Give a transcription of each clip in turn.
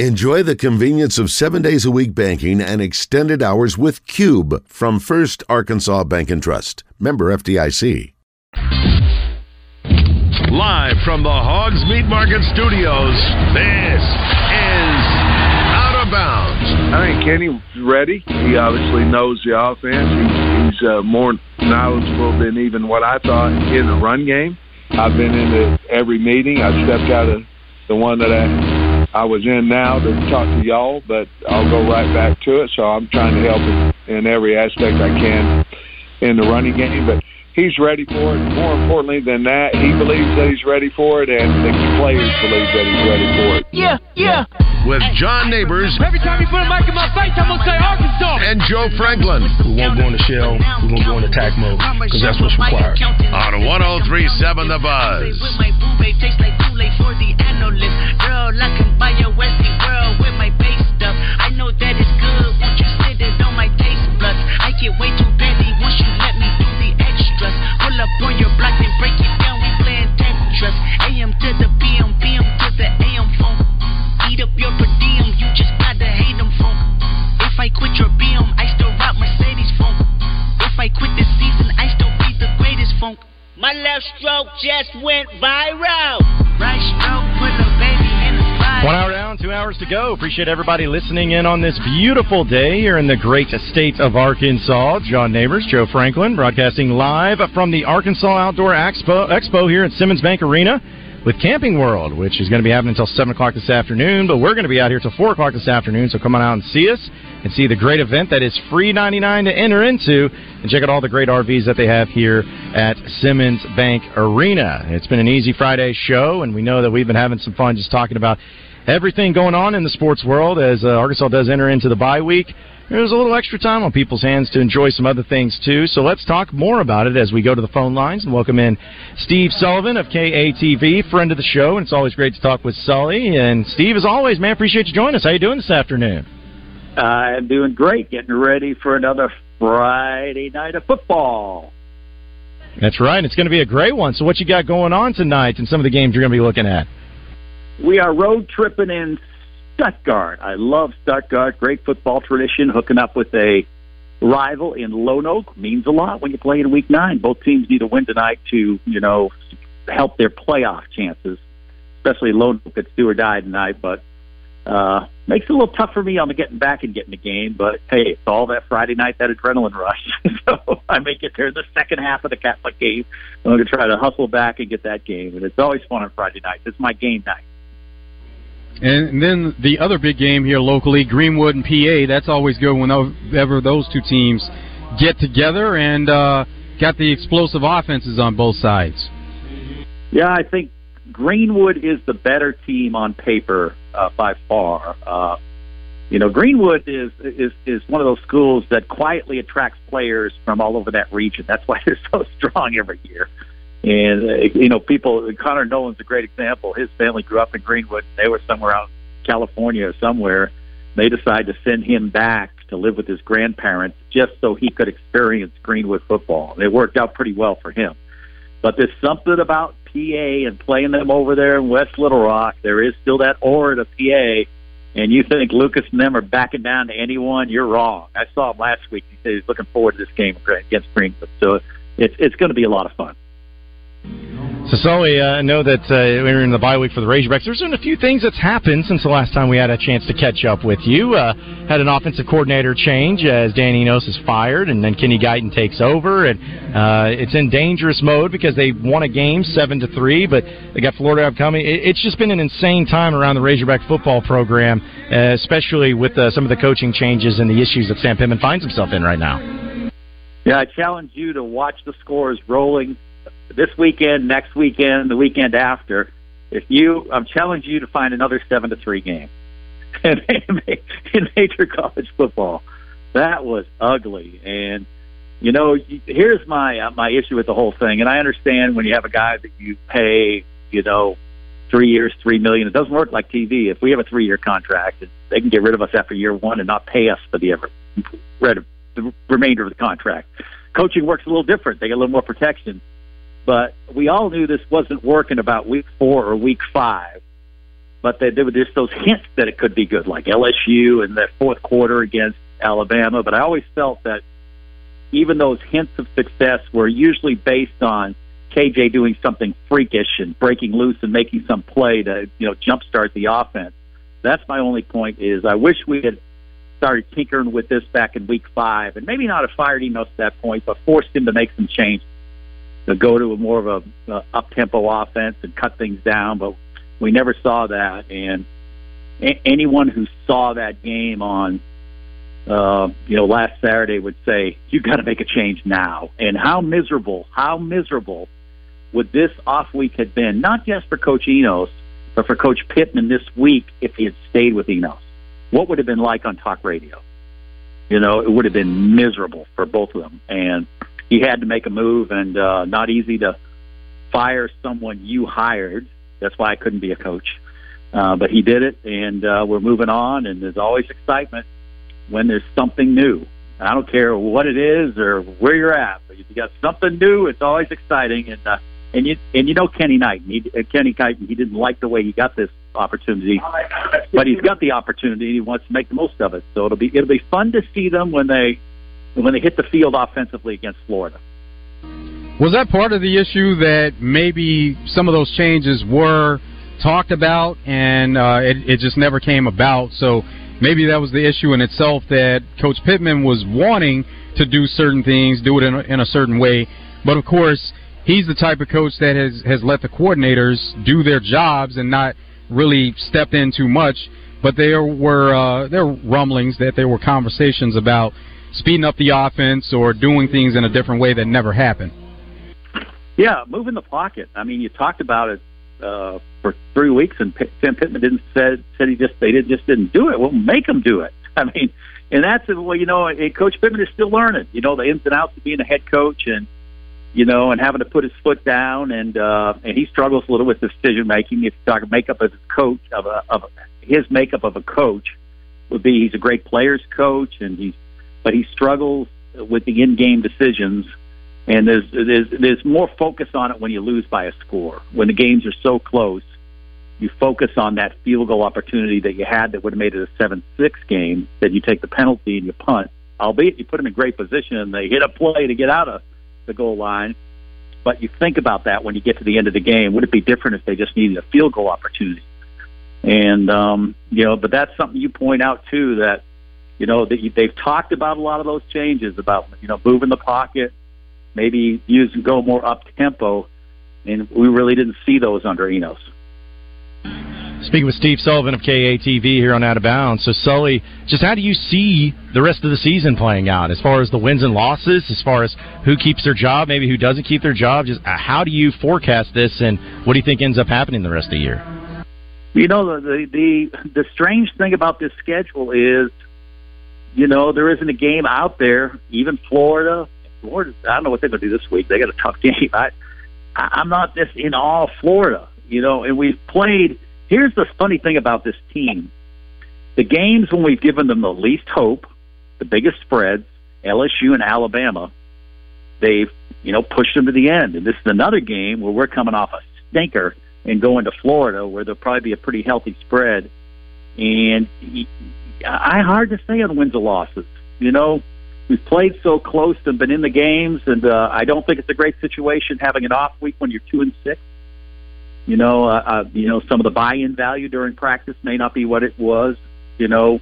Enjoy the convenience of seven days a week banking and extended hours with Cube from First Arkansas Bank and Trust. Member FDIC. Live from the Hogs Meat Market Studios, this is Out of Bounds. I think Kenny's ready. He obviously knows the offense. He's, he's uh, more knowledgeable than even what I thought in the run game. I've been into every meeting. I've stepped out of the one that I I was in now to talk to y'all, but I'll go right back to it. So I'm trying to help in every aspect I can in the running game. But he's ready for it. More importantly than that, he believes that he's ready for it, and the players believe that he's ready for it. Yeah, yeah. With John Neighbors. Every time you put a mic in my face, I'm gonna say Arkansas. And Joe Franklin. We won't go in the shell. We're gonna go in attack mode because that's what's required. On 1037 The Buzz. I can buy your Westie world with my base stuff. I know that it's good. Won't you sit it on my taste buds? I get way too busy once you let Pull up on your block and break it down. We playing Tetris. AM to the PM, PM to the AM phone. Eat up your per diem. You just gotta hate them funk. If I quit your BM, I still rock Mercedes funk. If I quit this season, I still be the greatest funk. My left stroke just went viral. Right stroke put a baby spot. One hour down, two hours to go. Appreciate everybody listening in on this beautiful day here in the great state of Arkansas. John Neighbors, Joe Franklin, broadcasting live from the Arkansas Outdoor Expo, Expo here at Simmons Bank Arena with Camping World, which is going to be happening until 7 o'clock this afternoon, but we're going to be out here till 4 o'clock this afternoon, so come on out and see us and see the great event that is free 99 to enter into and check out all the great RVs that they have here at Simmons Bank Arena. It's been an easy Friday show, and we know that we've been having some fun just talking about everything going on in the sports world as uh, Arkansas does enter into the bye week. There's a little extra time on people's hands to enjoy some other things too. So let's talk more about it as we go to the phone lines and welcome in Steve Sullivan of KATV, friend of the show, and it's always great to talk with Sully. And Steve, as always, man, appreciate you joining us. How you doing this afternoon? I'm doing great, getting ready for another Friday night of football. That's right. It's going to be a great one. So what you got going on tonight and some of the games you're going to be looking at? We are road tripping in Stuttgart. I love Stuttgart. Great football tradition. Hooking up with a rival in Lonoke means a lot when you play in Week Nine. Both teams need a win tonight to, you know, help their playoff chances. Especially Lonoke, it's do or die tonight. But uh, makes it a little tough for me on the getting back and getting the game. But hey, it's all that Friday night, that adrenaline rush. so I may get there the second half of the Catholic game. I'm going to try to hustle back and get that game. And it's always fun on Friday nights. It's my game night. And then the other big game here locally, Greenwood and PA. That's always good whenever those two teams get together and uh, got the explosive offenses on both sides. Yeah, I think Greenwood is the better team on paper uh, by far. Uh, you know, Greenwood is is is one of those schools that quietly attracts players from all over that region. That's why they're so strong every year. And uh, you know, people. Connor Noland's a great example. His family grew up in Greenwood. They were somewhere out California or somewhere. They decided to send him back to live with his grandparents just so he could experience Greenwood football. It worked out pretty well for him. But there's something about PA and playing them over there in West Little Rock. There is still that aura to PA. And you think Lucas and them are backing down to anyone? You're wrong. I saw him last week. He said he's looking forward to this game against Greenwood. So it's it's going to be a lot of fun. So, Sully, uh, I know that uh, we're in the bye week for the Razorbacks. There's been a few things that's happened since the last time we had a chance to catch up with you. Uh, had an offensive coordinator change as Dan Enos is fired, and then Kenny Guiton takes over, and uh, it's in dangerous mode because they won a game seven to three, but they got Florida upcoming. It, it's just been an insane time around the Razorback football program, uh, especially with uh, some of the coaching changes and the issues that Sam Pittman finds himself in right now. Yeah, I challenge you to watch the scores rolling this weekend, next weekend, the weekend after. If you, I'm challenging you to find another seven to three game in, in major college football. That was ugly, and you know, here's my uh, my issue with the whole thing. And I understand when you have a guy that you pay, you know, three years, three million. It doesn't work like TV. If we have a three year contract, they can get rid of us after year one and not pay us for the ever the remainder of the contract. Coaching works a little different. They get a little more protection. But we all knew this wasn't working about week four or week five. but there were just those hints that it could be good, like LSU in the fourth quarter against Alabama. But I always felt that even those hints of success were usually based on KJ doing something freakish and breaking loose and making some play to you know jumpstart the offense. That's my only point. Is I wish we had started tinkering with this back in week five, and maybe not have fired Enos at that point, but forced him to make some changes to go to a more of a, a up tempo offense and cut things down. But we never saw that, and a- anyone who saw that game on uh, you know last Saturday would say you got to make a change now. And how miserable, how miserable would this off week have been? Not just for Coach Enos, but for Coach Pittman this week if he had stayed with Enos. What would have been like on talk radio? You know, it would have been miserable for both of them. And he had to make a move, and uh, not easy to fire someone you hired. That's why I couldn't be a coach. Uh, but he did it, and uh, we're moving on. And there's always excitement when there's something new. I don't care what it is or where you're at, but if you got something new, it's always exciting. And uh, and you and you know Kenny Knight, he, uh, Kenny Knight, he didn't like the way he got this opportunity, but he's got the opportunity. And he wants to make the most of it. So it'll be it'll be fun to see them when they when they hit the field offensively against Florida. Was that part of the issue that maybe some of those changes were talked about and uh, it, it just never came about? So maybe that was the issue in itself that Coach Pittman was wanting to do certain things, do it in a, in a certain way, but of course he's the type of coach that has has let the coordinators do their jobs and not really stepped in too much. But there were uh, there were rumblings that there were conversations about speeding up the offense or doing things in a different way that never happened. Yeah, move in the pocket. I mean, you talked about it uh, for three weeks, and P- Sam Pittman didn't said said he just they did just didn't do it. Well, make them do it. I mean, and that's well, you know, Coach Pittman is still learning. You know, the ins and outs of being a head coach, and you know, and having to put his foot down, and uh, and he struggles a little with decision making. If you talk makeup of his coach of a of a, his makeup of a coach would be he's a great players coach, and he's but he struggles with the in game decisions and there's there's there's more focus on it when you lose by a score. When the games are so close, you focus on that field goal opportunity that you had that would have made it a seven six game. That you take the penalty and you punt, albeit you put them in great position and they hit a play to get out of the goal line. But you think about that when you get to the end of the game. Would it be different if they just needed a field goal opportunity? And um, you know, but that's something you point out too that you know that they've talked about a lot of those changes about you know moving the pocket maybe use and go more up tempo, and we really didn't see those under Enos. Speaking with Steve Sullivan of KATV here on Out of Bounds. So, Sully, just how do you see the rest of the season playing out as far as the wins and losses, as far as who keeps their job, maybe who doesn't keep their job? Just uh, how do you forecast this, and what do you think ends up happening the rest of the year? You know, the the the strange thing about this schedule is, you know, there isn't a game out there, even Florida, Florida, I don't know what they're going to do this week. They got a tough game. I, I'm not just in all Florida, you know. And we've played. Here's the funny thing about this team: the games when we've given them the least hope, the biggest spreads, LSU and Alabama, they've you know pushed them to the end. And this is another game where we're coming off a stinker and going to Florida, where there'll probably be a pretty healthy spread. And I hard to say on wins or losses. You know, we've played so close and been in the games, and uh, I don't think it's a great situation having an off week when you're two and six. You know, uh, uh, you know, some of the buy-in value during practice may not be what it was. You know,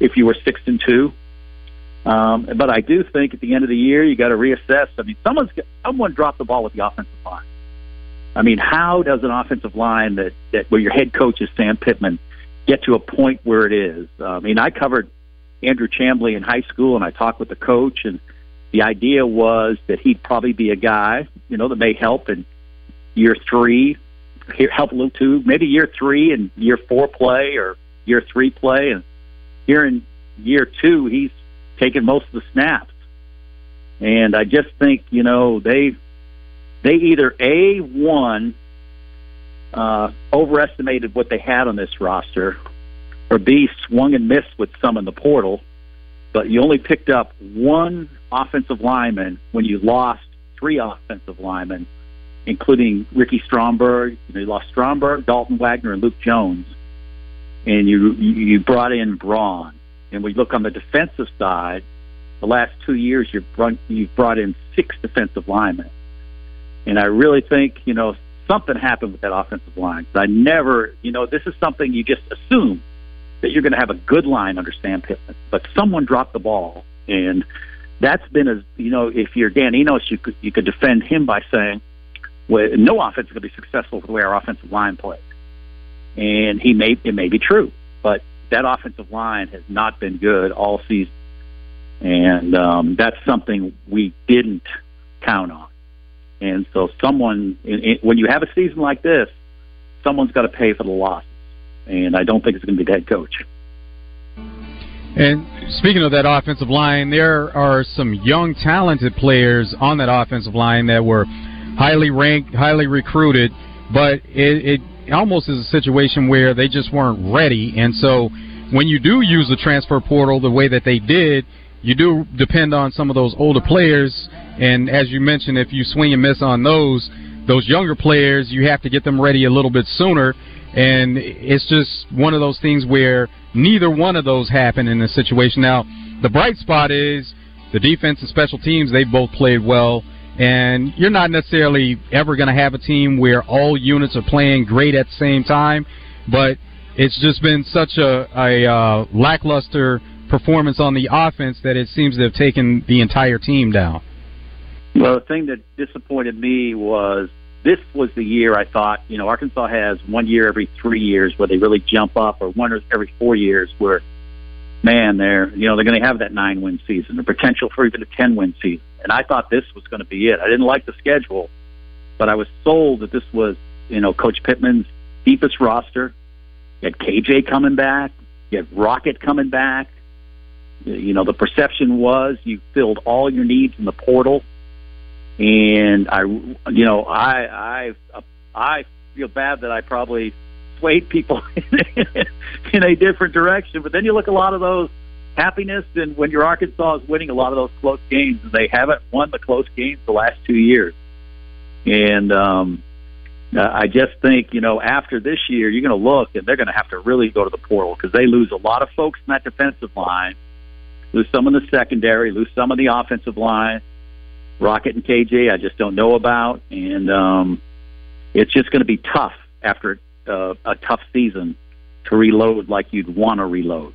if you were six and two. Um, but I do think at the end of the year you got to reassess. I mean, someone's someone dropped the ball with the offensive line. I mean, how does an offensive line that that where your head coach is Sam Pittman get to a point where it is? Uh, I mean, I covered Andrew Chamblee in high school, and I talked with the coach, and the idea was that he'd probably be a guy, you know, that may help in year three, help a little too, maybe year three and year four play or year three play, and here in year two, he's taken most of the snaps. And I just think, you know, they they either a one uh, overestimated what they had on this roster, or B, swung and missed with some in the portal, but you only picked up one offensive lineman when you lost three offensive linemen, including Ricky Stromberg. You, lost Stromberg, Dalton Wagner, and Luke Jones. and you you brought in Braun, and we look on the defensive side. The last two years, you've brought, you've brought in six defensive linemen, and I really think you know something happened with that offensive line. I never, you know, this is something you just assume that you're going to have a good line under Sam Pittman, but someone dropped the ball, and that's been as you know, if you're Dan Enos, you could you could defend him by saying, well, no offense is going to be successful with the way our offensive line plays, and he may it may be true, but that offensive line has not been good all season, and um, that's something we didn't count on. And so, someone when you have a season like this, someone's got to pay for the losses, and I don't think it's going to be the head coach. And speaking of that offensive line, there are some young, talented players on that offensive line that were highly ranked, highly recruited, but it, it almost is a situation where they just weren't ready. And so when you do use the transfer portal the way that they did, you do depend on some of those older players. And as you mentioned, if you swing and miss on those, those younger players, you have to get them ready a little bit sooner. And it's just one of those things where neither one of those happen in this situation. Now, the bright spot is the defense and special teams, they both played well. And you're not necessarily ever going to have a team where all units are playing great at the same time, but it's just been such a, a uh, lackluster performance on the offense that it seems to have taken the entire team down. Well, the thing that disappointed me was this was the year I thought, you know, Arkansas has one year every three years where they really jump up, or one every four years where, man, they're, you know, they're going to have that nine win season, the potential for even a 10 win season. And I thought this was going to be it. I didn't like the schedule, but I was sold that this was, you know, Coach Pittman's deepest roster. You had KJ coming back, you had Rocket coming back. You know, the perception was you filled all your needs in the portal. And I, you know, I, I, I feel bad that I probably swayed people in a different direction. But then you look a lot of those happiness, and when your Arkansas is winning a lot of those close games, and they haven't won the close games the last two years, and um, I just think you know after this year, you're going to look, and they're going to have to really go to the portal because they lose a lot of folks in that defensive line, lose some in the secondary, lose some of the offensive line Rocket and KJ, I just don't know about, and um, it's just going to be tough after uh, a tough season to reload like you'd want to reload.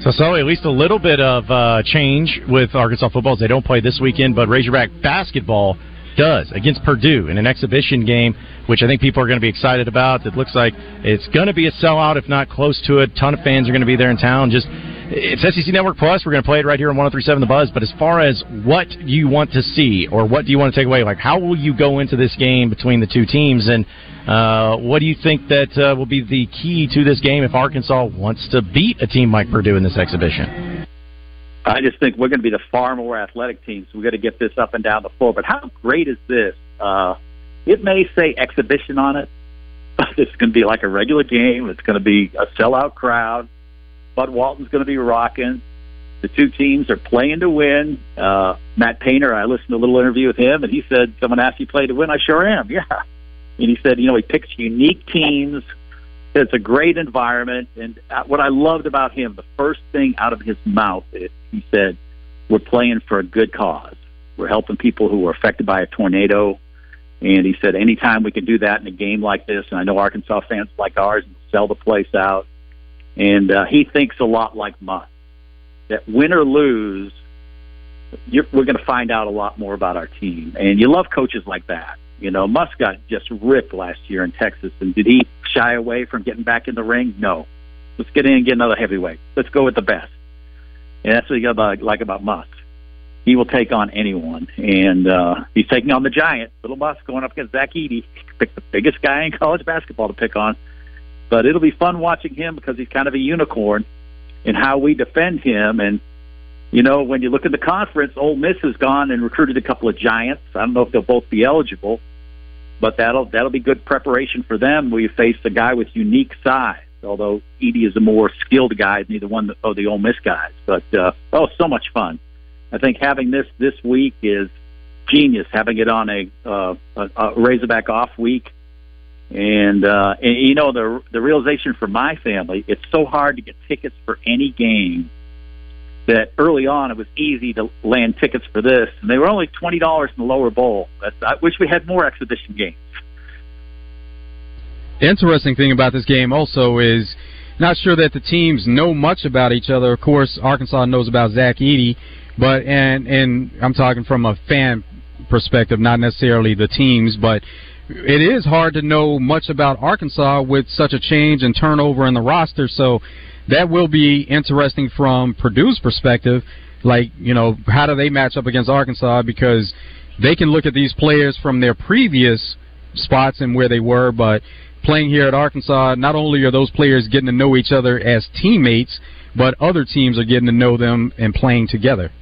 So, so at least a little bit of uh, change with Arkansas football. They don't play this weekend, but Razorback basketball does against Purdue in an exhibition game, which I think people are going to be excited about. It looks like it's going to be a sellout, if not close to it. A ton of fans are going to be there in town. Just it's SEC Network Plus. We're going to play it right here on 103.7 The Buzz. But as far as what you want to see or what do you want to take away, like how will you go into this game between the two teams, and uh, what do you think that uh, will be the key to this game if Arkansas wants to beat a team like Purdue in this exhibition? I just think we're going to be the far more athletic team, so we've got to get this up and down the floor. But how great is this? Uh, it may say exhibition on it, but it's going to be like a regular game. It's going to be a sellout crowd. Bud Walton's going to be rocking. The two teams are playing to win. Uh, Matt Painter, I listened to a little interview with him, and he said, "Someone asked you play to win. I sure am. Yeah." And he said, you know, he picks unique teams. It's a great environment, and what I loved about him, the first thing out of his mouth, is he said, "We're playing for a good cause. We're helping people who were affected by a tornado." And he said, anytime we can do that in a game like this, and I know Arkansas fans like ours sell the place out, and uh, he thinks a lot like Muss. That win or lose, you're, we're going to find out a lot more about our team. And you love coaches like that. You know, Muss got just ripped last year in Texas, and did he shy away from getting back in the ring? No. Let's get in and get another heavyweight. Let's go with the best. And that's what you got like about Muss. He will take on anyone, and uh, he's taking on the giant, little Muss, going up against Zach Edey. Pick the biggest guy in college basketball to pick on. But it'll be fun watching him because he's kind of a unicorn in how we defend him. And you know, when you look at the conference, Ole Miss has gone and recruited a couple of giants. I don't know if they'll both be eligible, but that'll that'll be good preparation for them. We face a guy with unique size. Although Edey is a more skilled guy than either one of the Ole Miss guys, but uh, oh, so much fun! I think having this this week is genius. Having it on a, uh, a, a Razorback off week And, uh, and you know the the realization for my family, it's so hard to get tickets for any game that early on it was easy to land tickets for this, and they were only twenty dollars in the lower bowl. I wish we had more exhibition games. The interesting thing about this game also is not sure that the teams know much about each other. Of course, Arkansas knows about Zach Edey, but and and I'm talking from a fan perspective, not necessarily the teams, but it is hard to know much about Arkansas with such a change and turnover in the roster. So that will be interesting from Purdue's perspective. Like, you know, how do they match up against Arkansas? Because they can look at these players from their previous spots and where they were, but playing here at Arkansas, not only are those players getting to know each other as teammates, but other teams are getting to know them and playing together.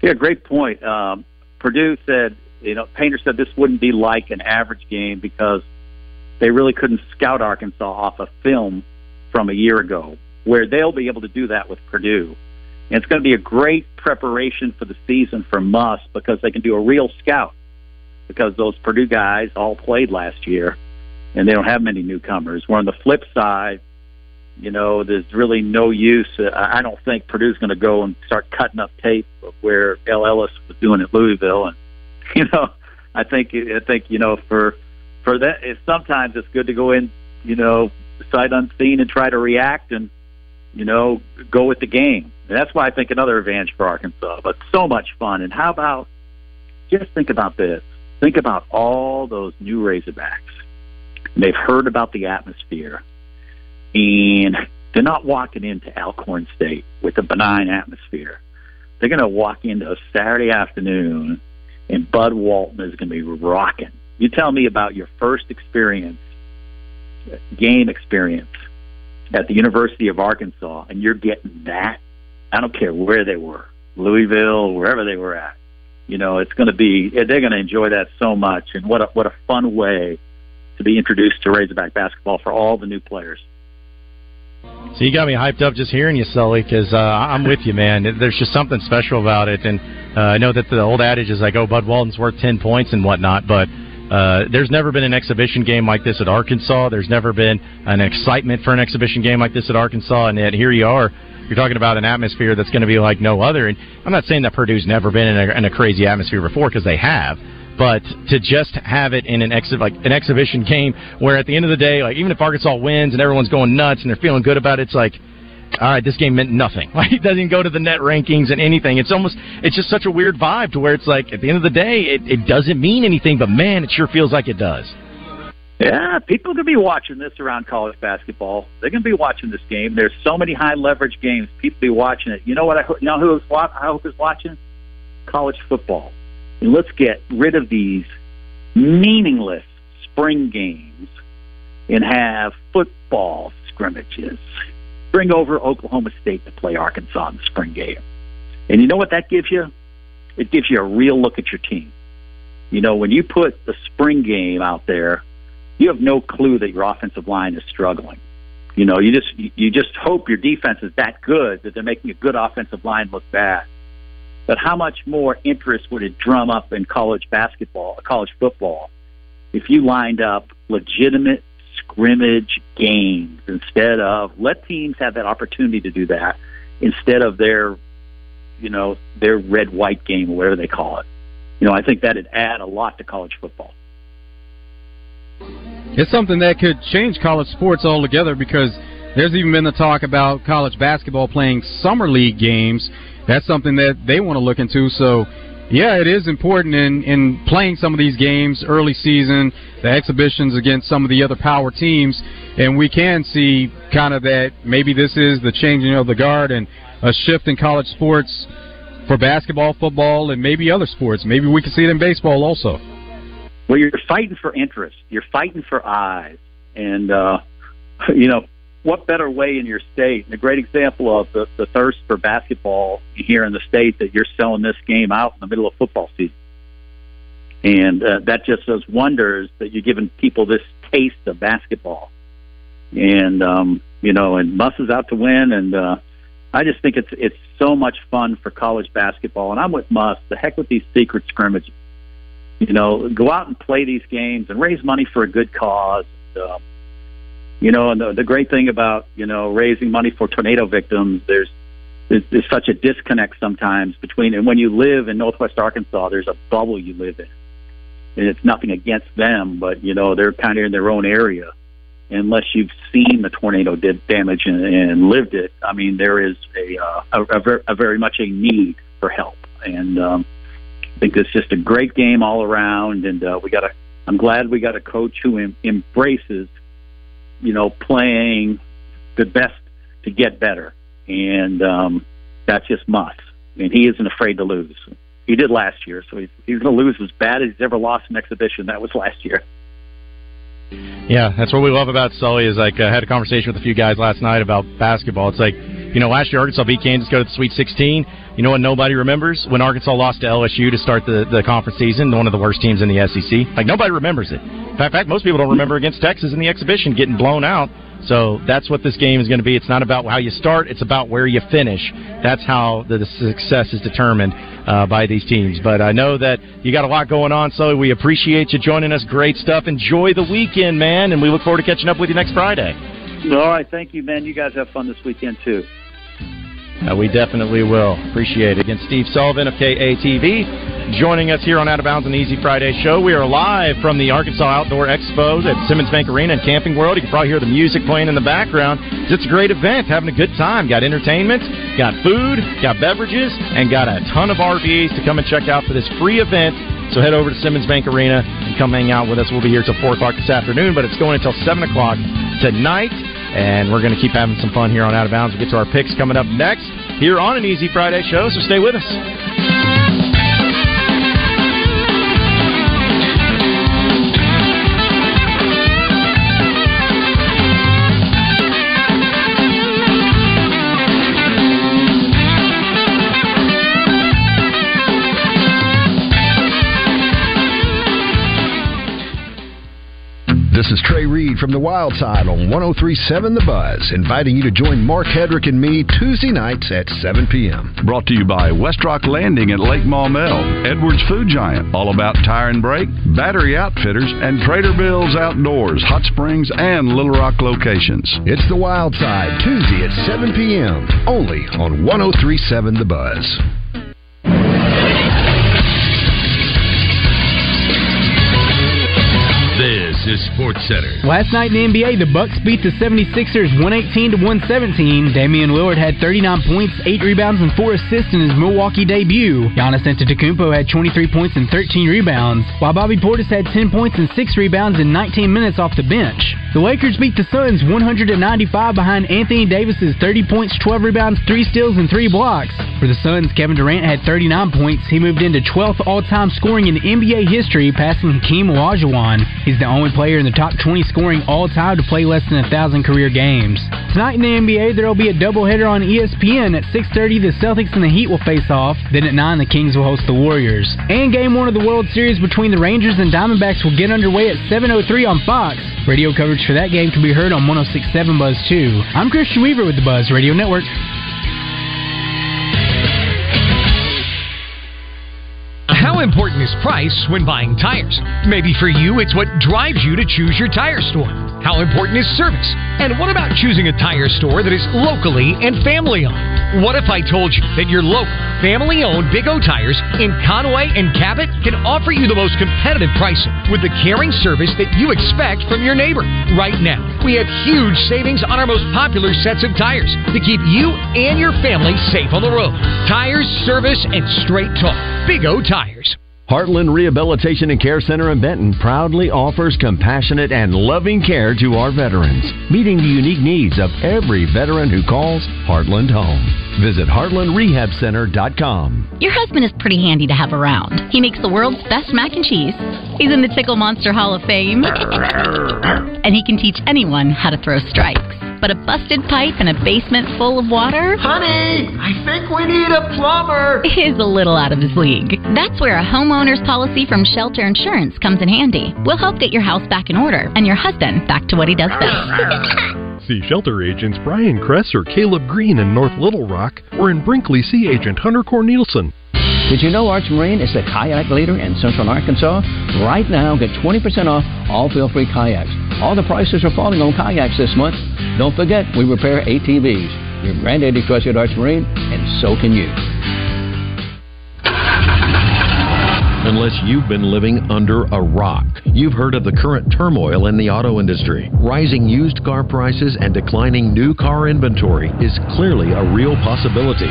Yeah, great point. Um, Purdue said, you know, Painter said this wouldn't be like an average game because they really couldn't scout Arkansas off of film from a year ago, where they'll be able to do that with Purdue. And it's going to be a great preparation for the season for Muss because they can do a real scout because those Purdue guys all played last year and they don't have many newcomers. Where on the flip side, you know, there's really no use. Uh, I don't think Purdue's going to go and start cutting up tape of where El Ellis was doing at Louisville, and you know, I think I think you know for for that, it, sometimes it's good to go in, you know, sight unseen and try to react and you know go with the game. And that's why I think another advantage for Arkansas. But so much fun. And how about just think about this? Think about all those new Razorbacks. They've heard about the atmosphere and they're not walking into Alcorn State with a benign atmosphere. They're going to walk into a Saturday afternoon, and Bud Walton is going to be rocking. You tell me about your first experience, game experience at the University of Arkansas, and you're getting that. I don't care where they were, Louisville, wherever they were at. You know, it's going to be they're going to enjoy that so much, and what a what a fun way to be introduced to Razorback basketball for all the new players. So you got me hyped up just hearing you, Sully, because uh, I'm with you, man. There's just something special about it, and uh, I know that the old adage is like, "Oh, Bud Walton's worth ten points and whatnot," but uh, there's never been an exhibition game like this at Arkansas. There's never been an excitement for an exhibition game like this at Arkansas, and yet here you are. You're talking about an atmosphere that's going to be like no other. And I'm not saying that Purdue's never been in a, in a crazy atmosphere before, because they have but to just have it in an exhi- like an exhibition game where at the end of the day, like even if Arkansas wins and everyone's going nuts and they're feeling good about it, it's like all right, this game meant nothing. Like it doesn't go to the net rankings and anything. It's almost it's just such a weird vibe to where it's like at the end of the day, it, it doesn't mean anything, but man, it sure feels like it does. Yeah, people could be watching this around college basketball. They're going to be watching this game. There's so many high leverage games. People be watching it. You know what? I you know who I hope is watching college football. And let's get rid of these meaningless spring games and have football scrimmages. Bring over Oklahoma State to play Arkansas in the spring game. And you know what that gives you? It gives you a real look at your team. You know, when you put the spring game out there, you have no clue that your offensive line is struggling. You know, you just you just hope your defense is that good that they're making a good offensive line look bad. But how much more interest would it drum up in college basketball, college football, if you lined up legitimate scrimmage games instead of let teams have that opportunity to do that instead of their, you know, their red white game or whatever they call it. You know, I think that'd add a lot to college football. It's something that could change college sports altogether because there's even been the talk about college basketball playing summer league games that's something that they want to look into. So, yeah, it is important in in playing some of these games early season, the exhibitions against some of the other power teams, and we can see kind of that maybe this is the changing of the guard and a shift in college sports for basketball, football, and maybe other sports. Maybe we can see it in baseball also. Well, you're fighting for interest. You're fighting for eyes, and uh, you know what better way in your state? And a great example of the, the thirst for basketball here in the state that you're selling this game out in the middle of football season. And uh, that just does wonders that you're giving people this taste of basketball. And, um, you know, and Muss is out to win. And uh, I just think it's it's so much fun for college basketball. And I'm with Muss. The heck with these secret scrimmages. you know, go out and play these games and raise money for a good cause. Uh, you know, and the, the great thing about you know raising money for tornado victims, there's, there's there's such a disconnect sometimes between and when you live in Northwest Arkansas, there's a bubble you live in, and it's nothing against them, but you know they're kind of in their own area. Unless you've seen the tornado did damage and, and lived it, I mean, there is a, uh, a, a, ver- a very much a need for help, and um, I think it's just a great game all around. And uh, we got a, I'm glad we got a coach who em- embraces you know, playing the best to get better, and um, that's just Muss. And he isn't afraid to lose. He did last year, so he's, he's going to lose as bad as he's ever lost an exhibition. That was last year. Yeah, that's what we love about Sully. Is like I had a conversation with a few guys last night about basketball. It's like you know, last year Arkansas beat Kansas, go to the Sweet 16. You know what nobody remembers? When Arkansas lost to LSU to start the, the conference season, one of the worst teams in the SEC. Like nobody remembers it. In fact, most people don't remember against Texas in the exhibition getting blown out. So that's what this game is going to be. It's not about how you start; it's about where you finish. That's how the, success is determined uh, by these teams. But I know that you got a lot going on, so we appreciate you joining us. Great stuff. Enjoy the weekend, man, and we look forward to catching up with you next Friday. All right, thank you, man. You guys have fun this weekend too. Uh, we definitely will. Appreciate it. Again, Steve Sullivan of KATV joining us here on Out of Bounds on the Easy Friday show. We are live from the Arkansas Outdoor Expo at Simmons Bank Arena and Camping World. You can probably hear the music playing in the background. It's a great event, having a good time. Got entertainment, got food, got beverages, and got a ton of RVs to come and check out for this free event. So head over to Simmons Bank Arena and come hang out with us. We'll be here till 4 o'clock this afternoon, but it's going until 7 o'clock tonight. And we're going to keep having some fun here on Out of Bounds. We'll get to our picks coming up next here on an Easy Friday show, so stay with us. This is Trey Reed from the Wild Side on 1037 The Buzz, inviting you to join Mark Hedrick and me Tuesday nights at 7 p.m. Brought to you by Westrock Landing at Lake Maumelle, Edwards Food Giant, all about tire and brake, battery outfitters, and Trader Bill's Outdoors, Hot Springs, and Little Rock locations. It's The Wild Side, Tuesday at 7 p.m., only on 1037 The Buzz. Sports Center. Last night in the NBA, the Bucks beat the 76ers 118 to 117. Damian Lillard had 39 points, 8 rebounds, and 4 assists in his Milwaukee debut. Giannis Antetokounmpo had 23 points and 13 rebounds, while Bobby Portis had 10 points and 6 rebounds in 19 minutes off the bench. The Lakers beat the Suns 195 behind Anthony Davis's 30 points, 12 rebounds, 3 steals, and 3 blocks. For the Suns, Kevin Durant had 39 points. He moved into 12th all-time scoring in NBA history, passing Hakeem Olajuwon. He's the only player in the top 20 scoring all-time to play less than a thousand career games. Tonight in the NBA, there will be a doubleheader on ESPN at 6:30. The Celtics and the Heat will face off. Then at 9, the Kings will host the Warriors. And Game One of the World Series between the Rangers and Diamondbacks will get underway at 7:03 on Fox. Radio coverage for that game can be heard on 106.7 Buzz 2. I'm Christian Weaver with the Buzz Radio Network. Price when buying tires? Maybe for you, it's what drives you to choose your tire store. How important is service? And what about choosing a tire store that is locally and family owned? What if I told you that your local, family owned Big O Tires in Conway and Cabot can offer you the most competitive pricing with the caring service that you expect from your neighbor? Right now, we have huge savings on our most popular sets of tires to keep you and your family safe on the road. Tires, service, and straight talk. Big O Tires. Heartland Rehabilitation and Care Center in Benton proudly offers compassionate and loving care to our veterans, meeting the unique needs of every veteran who calls Heartland home. Visit heartlandrehabcenter.com. Your husband is pretty handy to have around. He makes the world's best mac and cheese. He's in the Tickle Monster Hall of Fame. and he can teach anyone how to throw strikes. But a busted pipe and a basement full of water? Honey, I think we need a plumber. Is a little out of his league. That's where a homeowner's policy from Shelter Insurance comes in handy. We'll help get your house back in order and your husband back to what he does best. See shelter agents Brian Kress or Caleb Green in North Little Rock or in Brinkley see agent Hunter Cornelison. Did you know Arch Marine is the kayak leader in central Arkansas? Right now, get 20% off all feel-free kayaks. All the prices are falling on kayaks this month. Don't forget, we repair ATVs. Your granddaddy trusted Arch Marine, and so can you. Unless you've been living under a rock, you've heard of the current turmoil in the auto industry. Rising used car prices and declining new car inventory is clearly a real possibility.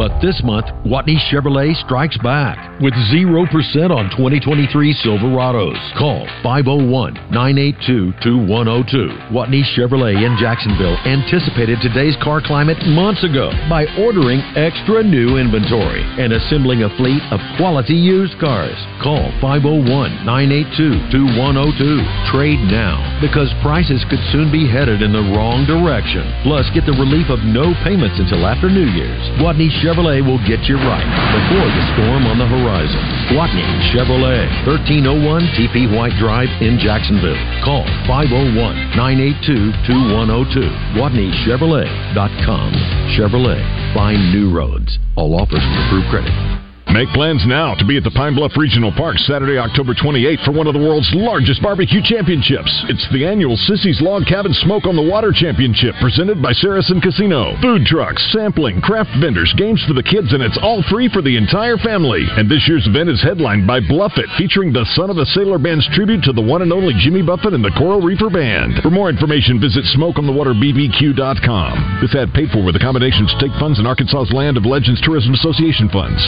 But this month, Gwatney Chevrolet strikes back with 0% on 2023 Silverados. Call 501 982 2102. Gwatney Chevrolet in Jacksonville anticipated today's car climate months ago by ordering extra new inventory and assembling a fleet of quality used cars. Call 501 982 2102. Trade now because prices could soon be headed in the wrong direction. Plus, get the relief of no payments until after New Year's. Gwatney Chevrolet will get you right before the storm on the horizon. Gwatney Chevrolet, 1301 TP White Drive in Jacksonville. Call 501 982 2102. GwatneyChevrolet.com. Chevrolet. Find new roads. All offers with approved credit. Make plans now to be at the Pine Bluff Regional Park Saturday, October 28th for one of the world's largest barbecue championships. It's the annual Sissy's Log Cabin Smoke on the Water Championship presented by Saracen Casino. Food trucks, sampling, craft vendors, games for the kids, and it's all free for the entire family. And this year's event is headlined by Bluff It, featuring the Son of a Sailor Band's tribute to the one and only Jimmy Buffett and the Coral Reefer Band. For more information, visit smokeonthewaterbbq.com. This ad paid for with a combination of state funds and Arkansas's Land of Legends Tourism Association funds.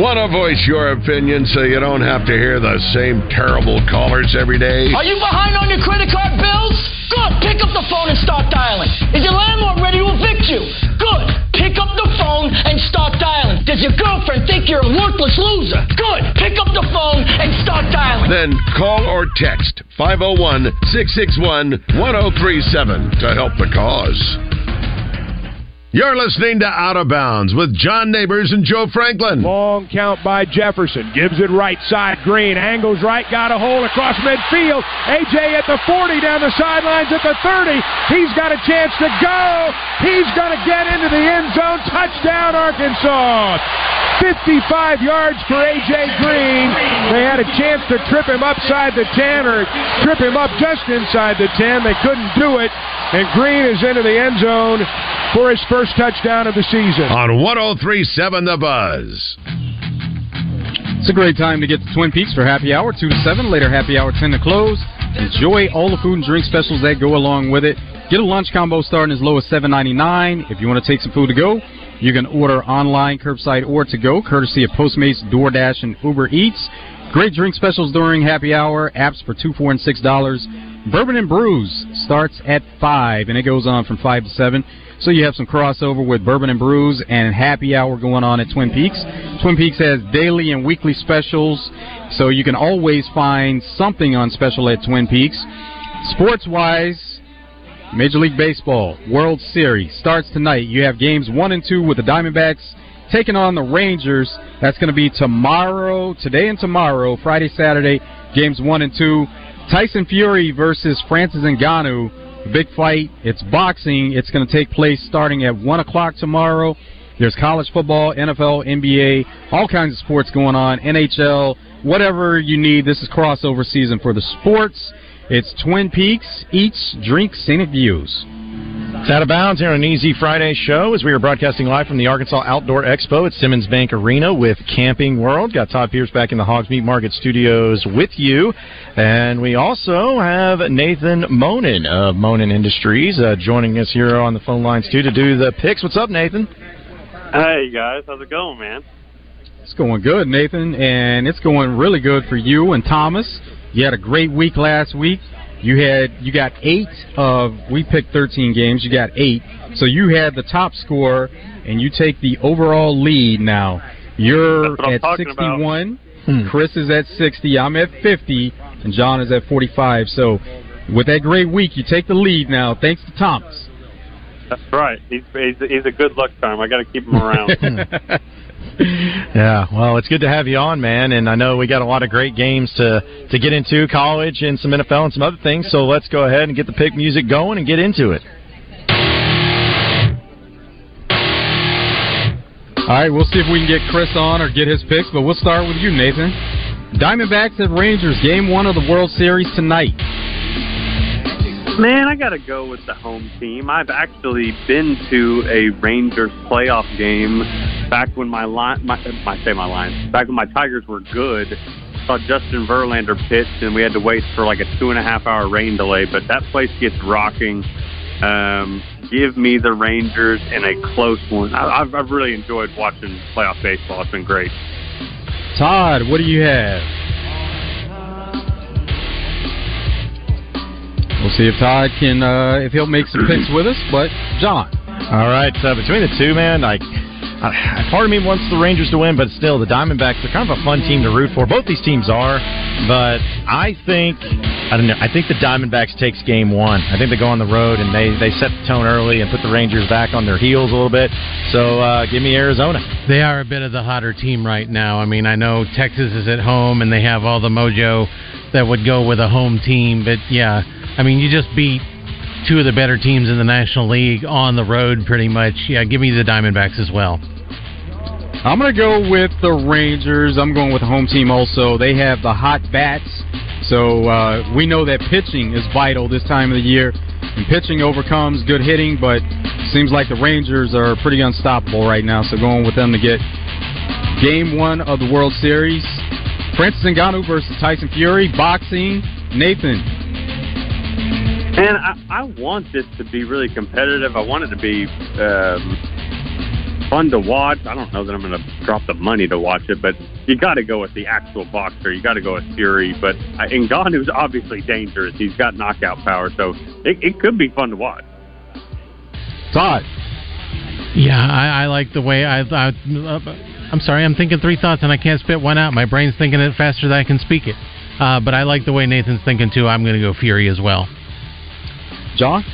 Want to voice your opinion so you don't have to hear the same terrible callers every day? Are you behind on your credit card bills? Good. Pick up the phone and start dialing. Is your landlord ready to evict you? Good. Pick up the phone and start dialing. Does your girlfriend think you're a worthless loser? Good. Pick up the phone and start dialing. Then call or text 501 661 1037 to help the cause. You're listening to Out of Bounds with John Neighbors and Joe Franklin. Long count by Jefferson. Gives it right side. Green angles right. Got a hole across midfield. AJ at the 40 down the sidelines at the 30. He's got a chance to go. He's going to get into the end zone. Touchdown, Arkansas. 55 yards for AJ Green. They had a chance to trip him upside the 10 or trip him up just inside the 10. They couldn't do it. And Green is into the end zone for his first touchdown of the season. On 1037 The Buzz. It's a great time to get to Twin Peaks for happy hour, 2 to 7. Later, happy hour, 10 to close. Enjoy all the food and drink specials that go along with it. Get a lunch combo starting as low as $7.99. If you want to take some food to go, you can order online, curbside, or to go, courtesy of Postmates, DoorDash, and Uber Eats. Great drink specials during happy hour. Apps for two, four, and six dollars. Bourbon and Brews starts at five, and it goes on from five to seven. So you have some crossover with Bourbon and Brews and happy hour going on at Twin Peaks. Twin Peaks has daily and weekly specials, so you can always find something on special at Twin Peaks. Sports wise, Major League Baseball World Series starts tonight. You have games one and two with the Diamondbacks taking on the Rangers. That's going to be tomorrow, today and tomorrow, Friday, Saturday, games one and two. Tyson Fury versus Francis Ngannou, big fight. It's boxing. It's going to take place starting at one o'clock tomorrow. There's college football, NFL, NBA, all kinds of sports going on, NHL, whatever you need. This is crossover season for the sports. It's Twin Peaks, Eats, Drinks, Scenic Views. It's out of bounds here on an Easy Friday show as we are broadcasting live from the Arkansas Outdoor Expo at Simmons Bank Arena with Camping World. Got Todd Pierce back in the Hogs Meat Market studios with you. And we also have Nathan Monin of Monin Industries uh, joining us here on the phone lines too to do the picks. What's up, Nathan? Hey guys, how's it going, man? It's going good, Nathan, and it's going really good for you and Thomas. You had a great week last week. You had you got eight of we picked thirteen games. You got eight, so you had the top score, and you take the overall lead now. You're That's what I'm at talking sixty-one. Hmm. Chris is at sixty. I'm at fifty, and John is at forty-five. So, with that great week, you take the lead now, thanks to Thomas. That's right. He's he's, he's a good luck charm. I got to keep him around. Hmm. Yeah, well, it's good to have you on, man. And I know we got a lot of great games to to get into, college and some NFL and some other things. So let's go ahead and get the pick music going and get into it. All right, we'll see if we can get Chris on or get his picks, but we'll start with you, Nathan. Diamondbacks at Rangers, game one of the World Series tonight. Man, I got to go with the home team. I've actually been to a Rangers playoff game back when my line, my, I say my line, back when my Tigers were good. Saw Justin Verlander pitch, and we had to wait for like a two and a half hour rain delay. But that place gets rocking. Um, give me the Rangers in a close one. I, I've, I've really enjoyed watching playoff baseball. It's been great. Todd, what do you have? We'll see if Todd can, uh, if he'll make some picks with us. But John, All right, uh, between the two, man, like I, part of me wants the Rangers to win, but still, the Diamondbacks are kind of a fun team to root for. Both these teams are, but I think I don't know. I think the Diamondbacks takes game one. I think they go on the road and they they set the tone early and put the Rangers back on their heels a little bit. So uh, give me Arizona. They are a bit of the hotter team right now. I mean, I know Texas is at home and they have all the mojo that would go with a home team, but yeah, I mean, you just beat two of the better teams in the National League on the road pretty much. Yeah, give me the Diamondbacks as well. I'm going to go with the Rangers. I'm going with the home team also. They have the hot bats, so uh, we know that pitching is vital this time of the year. And pitching overcomes good hitting, but seems like the Rangers are pretty unstoppable right now. So going with them to get game one of the World Series. Francis Ngannou versus Tyson Fury, boxing. Nathan, And I, I want this to be really competitive. I want it to be um, fun to watch. I don't know that I'm going to drop the money to watch it, but you got to go with the actual boxer. You got to go with Fury. But uh, Ngannou's obviously dangerous. He's got knockout power, so it, it could be fun to watch. Thought. Yeah, I, I like the way I. I I'm sorry, I'm thinking three thoughts and I can't spit one out. My brain's thinking it faster than I can speak it. Uh, but I like the way Nathan's thinking too. I'm going to go Fury as well. John?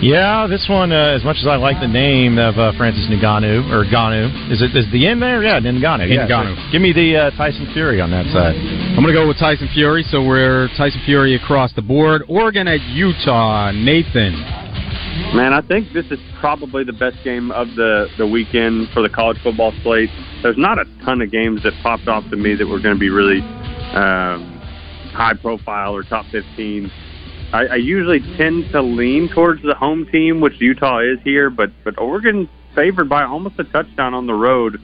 Yeah, this one, uh, as much as I like the name of uh, Francis Ngannou, or Ganu, is it is the end there? Yeah, Ngannou. Yeah, Ngannou. so give me the uh, Tyson Fury on that side. I'm going to go with Tyson Fury. So we're Tyson Fury across the board. Oregon at Utah. Nathan. Man, I think this is probably the best game of the the weekend for the college football slate. There's not a ton of games that popped off to me that were going to be really um, high profile or top 15. I, I usually tend to lean towards the home team, which Utah is here, but but Oregon favored by almost a touchdown on the road.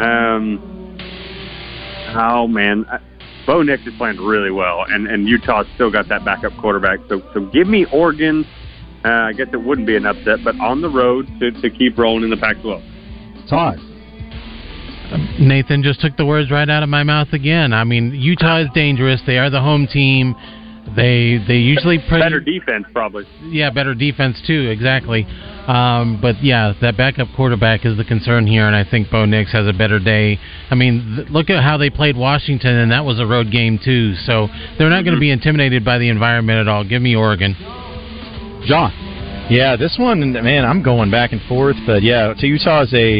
Um, oh man, I- Bo Nix is playing really well, and and Utah's still got that backup quarterback. So so give me Oregon. Uh, I guess it wouldn't be an upset, but on the road to, to keep rolling in the Pac-12. Todd. Nathan just took the words right out of my mouth again. I mean, Utah is dangerous. They are the home team. They they usually pretty, Better defense, probably. yeah better defense too exactly. Um, but yeah, that backup quarterback is the concern here, and I think Bo Nix has a better day. I mean, th- look at how they played Washington, and that was a road game too. So they're not going to be intimidated by the environment at all. Give me Oregon. John. Yeah, this one, man, I'm going back and forth, but yeah, to Utah is a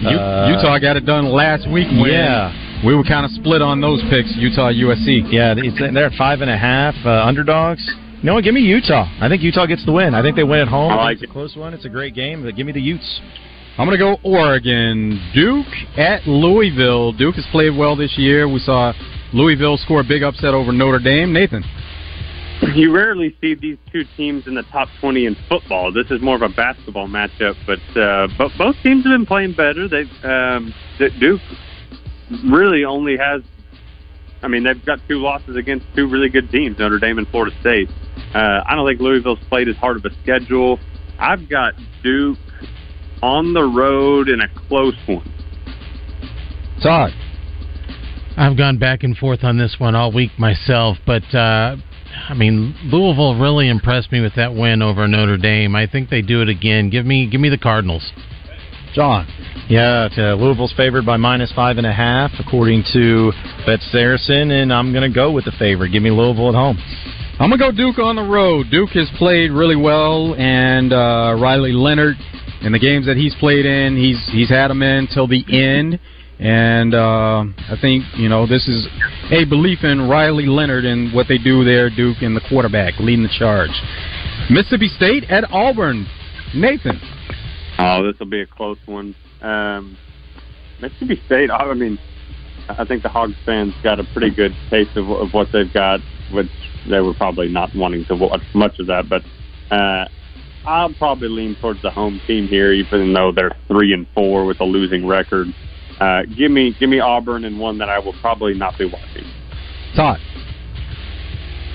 U- uh, Utah got it done last week. When Yeah. We were kind of split on those picks. Utah, USC. Yeah, they're at five and a half uh, underdogs. You know what? Give me Utah. I think Utah gets the win. I think they win at home. I like it's a close one. It's a great game, but give me the Utes. I'm going to go Oregon. Duke at Louisville. Duke has played well this year. We saw Louisville score a big upset over Notre Dame. Nathan. You rarely see these two teams in the top 20 in football. This is more of a basketball matchup, but uh, but both teams have been playing better. They um, Duke really only has. I mean, they've got two losses against two really good teams, Notre Dame and Florida State. Uh, I don't think Louisville's played as hard of a schedule. I've got Duke on the road in a close one. Todd. I've gone back and forth on this one all week myself, but uh, I mean Louisville really impressed me with that win over Notre Dame. I think they do it again. Give me give me the Cardinals. John. Yeah, Louisville's favored by minus five and a half, according to Bet Saracen, and I'm going to go with the favorite. Give me Louisville at home. I'm gonna go Duke on the road. Duke has played really well, and uh, Riley Leonard in the games that he's played in, he's he's had them in till the end. And uh, I think you know this is a belief in Riley Leonard and what they do there, Duke and the quarterback leading the charge. Mississippi State at Auburn. Nathan. Oh, this will be a close one. Um, Mississippi State. I mean, I think the Hogs fans got a pretty good taste of, of what they've got, which they were probably not wanting to watch much of that. But uh, I'll probably lean towards the home team here, even though they're three and four with a losing record. Uh, give me, give me Auburn and one that I will probably not be watching. Todd.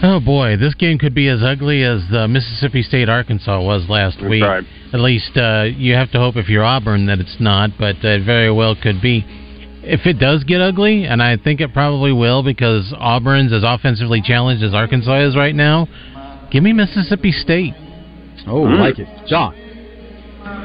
Oh boy, this game could be as ugly as the Mississippi State Arkansas was last That's week. right. At least uh, you have to hope if you're Auburn that it's not, but it very well could be. If it does get ugly, and I think it probably will because Auburn's as offensively challenged as Arkansas is right now, give me Mississippi State. Oh, like it, John.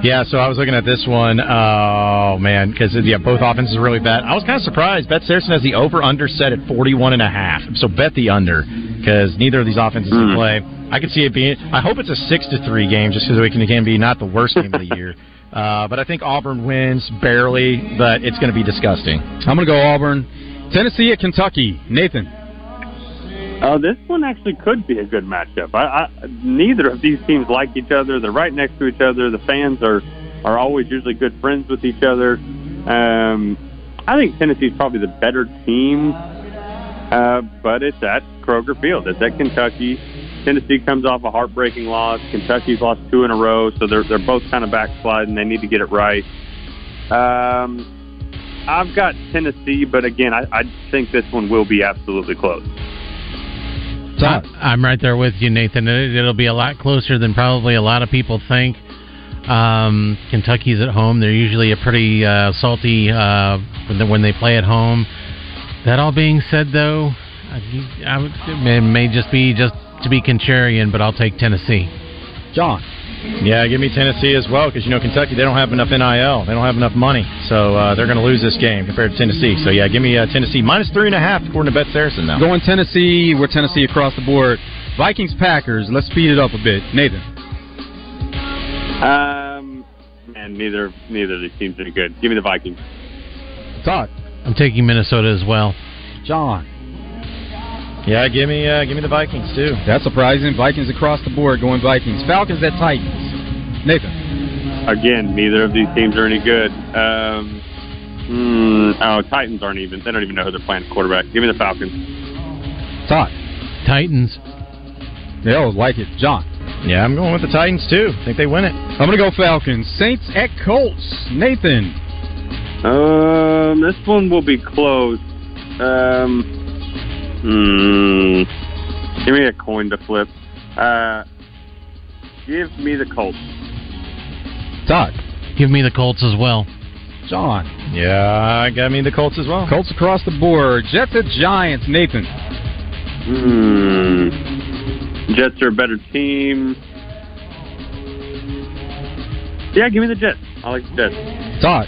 Yeah, so I was looking at this one. Oh man, because yeah, both offenses are really bad. I was kind of surprised. Bet Saracen has the over under set at forty one and a half. So bet the under because neither of these offenses can play. I could see it being. I hope it's a six to three game just because it can, it can be not the worst game of the year. Uh, but I think Auburn wins barely, but it's going to be disgusting. I'm going to go Auburn. Tennessee at Kentucky. Nathan. Uh, this one actually could be a good matchup. I, I, neither of these teams like each other. They're right next to each other. The fans are are always usually good friends with each other. Um, I think Tennessee's probably the better team, uh, but it's at Kroger Field. It's at Kentucky. Tennessee comes off a heartbreaking loss. Kentucky's lost two in a row, so they're they're both kind of backsliding. They need to get it right. Um, I've got Tennessee, but again, I, I think this one will be absolutely close. I, I'm right there with you, Nathan. It, it'll be a lot closer than probably a lot of people think. Um, Kentucky's at home. They're usually a pretty uh, salty uh, when, they, when they play at home. That all being said, though, I, I, it may just be just to be contrarian, but I'll take Tennessee. John. Yeah, give me Tennessee as well because you know Kentucky they don't have enough NIL, they don't have enough money, so uh, they're going to lose this game compared to Tennessee. So yeah, give me uh, Tennessee minus three and a half according to Bet Saracen now. Going Tennessee. We're Tennessee across the board. Vikings Packers. Let's speed it up a bit. Nathan. Um, man, neither neither of these teams are good. Give me the Vikings. Todd. I'm taking Minnesota as well. John. Yeah, give me uh, give me the Vikings too. That's surprising. Vikings across the board going Vikings. Falcons at Titans. Nathan. Again, neither of these teams are any good. Um, hmm, oh, Titans aren't even. They don't even know who they're playing quarterback. Give me the Falcons. Todd. Titans. Yeah, like it. John. Yeah, I'm going with the Titans too. I think they win it. I'm going to go Falcons. Saints at Colts. Nathan. Um, this one will be close. Um, hmm, give me a coin to flip. Uh, give me the Colts. Doc. Give me the Colts as well. John. Yeah, I got me the Colts as well. Colts across the board. Jets at Giants. Nathan. Hmm. Jets are a better team. Yeah, give me the Jets. I like the Jets. Todd.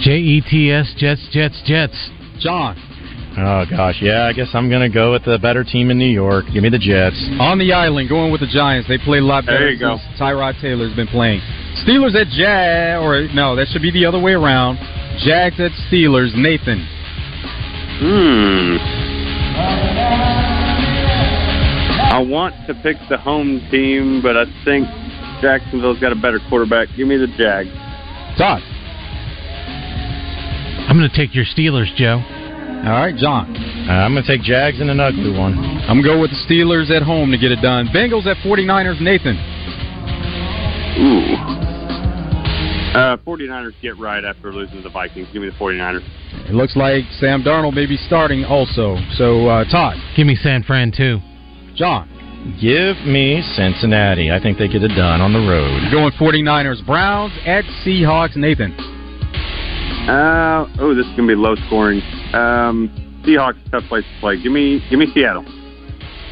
J E T S Jets Jets Jets. John. Oh gosh, yeah, I guess I'm going to go with the better team in New York. Give me the Jets. On the island, going with the Giants. They play a lot better There you go. Tyrod Taylor's been playing. Steelers at Jag, or no, that should be the other way around. Jags at Steelers. Nathan. Hmm. I want to pick the home team, but I think Jacksonville's got a better quarterback. Give me the Jags. Todd. I'm going to take your Steelers, Joe. All right, John. Uh, I'm going to take Jags in an ugly one. I'm going to go with the Steelers at home to get it done. Bengals at 49ers. Nathan. Ooh. Uh, 49ers get right after losing to the Vikings. Give me the 49ers. It looks like Sam Darnold may be starting also. So, uh, Todd. Give me San Fran, too. John. Give me Cincinnati. I think they get it done on the road. Going 49ers. Browns at Seahawks. Nathan. Uh, oh, this is gonna be low scoring. Um, Seahawks tough place to play. Give me, give me Seattle.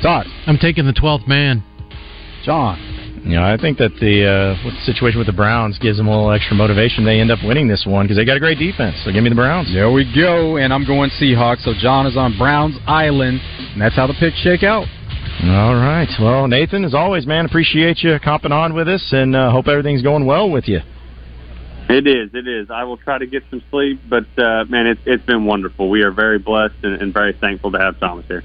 Todd. I'm taking the 12th man. John. You know, I think that the uh, the situation with the Browns gives them a little extra motivation. They end up winning this one because they got a great defense. So give me the Browns. There we go. And I'm going Seahawks. So John is on Browns Island. And that's how the picks shake out. All right. Well, Nathan, as always, man, appreciate you copping on with us, and uh, hope everything's going well with you. It is, it is. I will try to get some sleep, but uh, man, it's it's been wonderful. We are very blessed and, and very thankful to have Thomas here.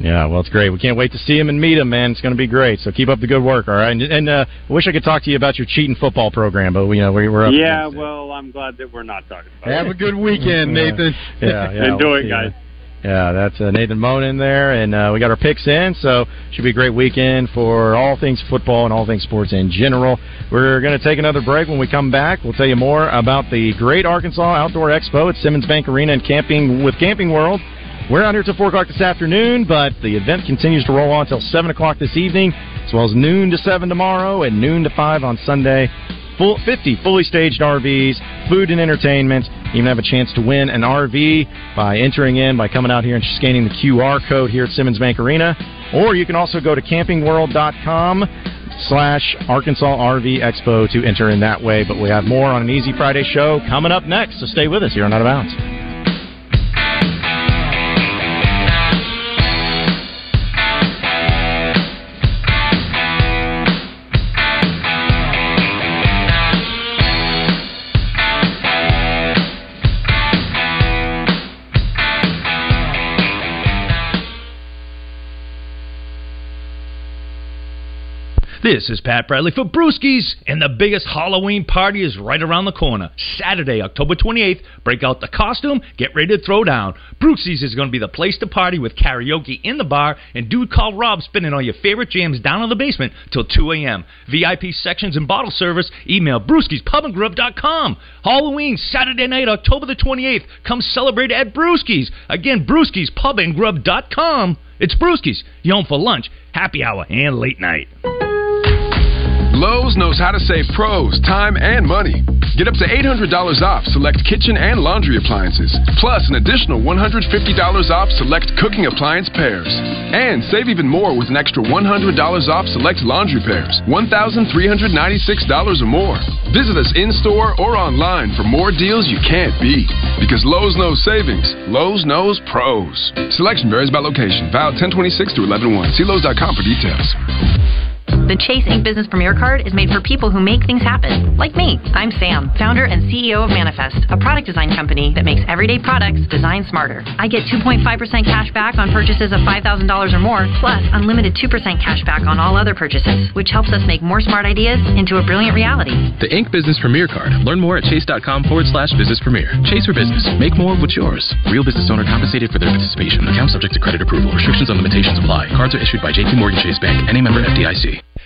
Yeah, well, it's great. We can't wait to see him and meet him, man. It's going to be great. So keep up the good work, all right? And, and uh, I wish I could talk to you about your cheating football program, but you know we, we're up. Yeah, well, I'm glad that we're not talking about Have it. a good weekend, Nathan. Yeah, yeah. Enjoy we'll it, guys. ya. Yeah, that's uh, Nathan Moan in there, and uh, we got our picks in, so should be a great weekend for all things football and all things sports in general. We're going to take another break. When we come back, we'll tell you more about the Great Arkansas Outdoor Expo at Simmons Bank Arena and camping with Camping World. We're out here till 4 o'clock this afternoon, but the event continues to roll on until 7 o'clock this evening, as well as noon to 7 tomorrow and noon to 5 on Sunday. Full 50 fully staged RVs, food and entertainment. Even have a chance to win an RV by entering in by coming out here and scanning the QR code here at Simmons Bank Arena. Or you can also go to campingworld.com slash Arkansas RV Expo to enter in that way. But we have more on an Easy Friday show coming up next, so stay with us here on Out of Bounds. This is Pat Bradley for Brewskis, and the biggest Halloween party is right around the corner. Saturday, October 28th, break out the costume, get ready to throw down. Brewskis is going to be the place to party with karaoke in the bar and dude called Rob spinning all your favorite jams down in the basement till 2 a.m. VIP sections and bottle service, email brewskispubandgrub.com. Halloween, Saturday night, October the 28th. Come celebrate at Brewskis. Again, brewskispubandgrub.com. It's Brewskis, you home for lunch, happy hour, and late night. Lowe's knows how to save pros time and money. Get up to $800 off select kitchen and laundry appliances, plus an additional $150 off select cooking appliance pairs. And save even more with an extra $100 off select laundry pairs, $1,396 or more. Visit us in store or online for more deals you can't beat. Because Lowe's knows savings, Lowe's knows pros. Selection varies by location. Valid 1026 through 11 See Lowe's.com for details. The Chase Ink Business Premier Card is made for people who make things happen, like me. I'm Sam, founder and CEO of Manifest, a product design company that makes everyday products design smarter. I get 2.5% cash back on purchases of $5,000 or more, plus unlimited 2% cash back on all other purchases, which helps us make more smart ideas into a brilliant reality. The Ink Business Premier Card. Learn more at chase.com forward slash business premier. Chase for business. Make more of what's yours. Real business owner compensated for their participation. Account subject to credit approval. Restrictions on limitations apply. Cards are issued by JP Morgan Chase Bank. Any member FDIC.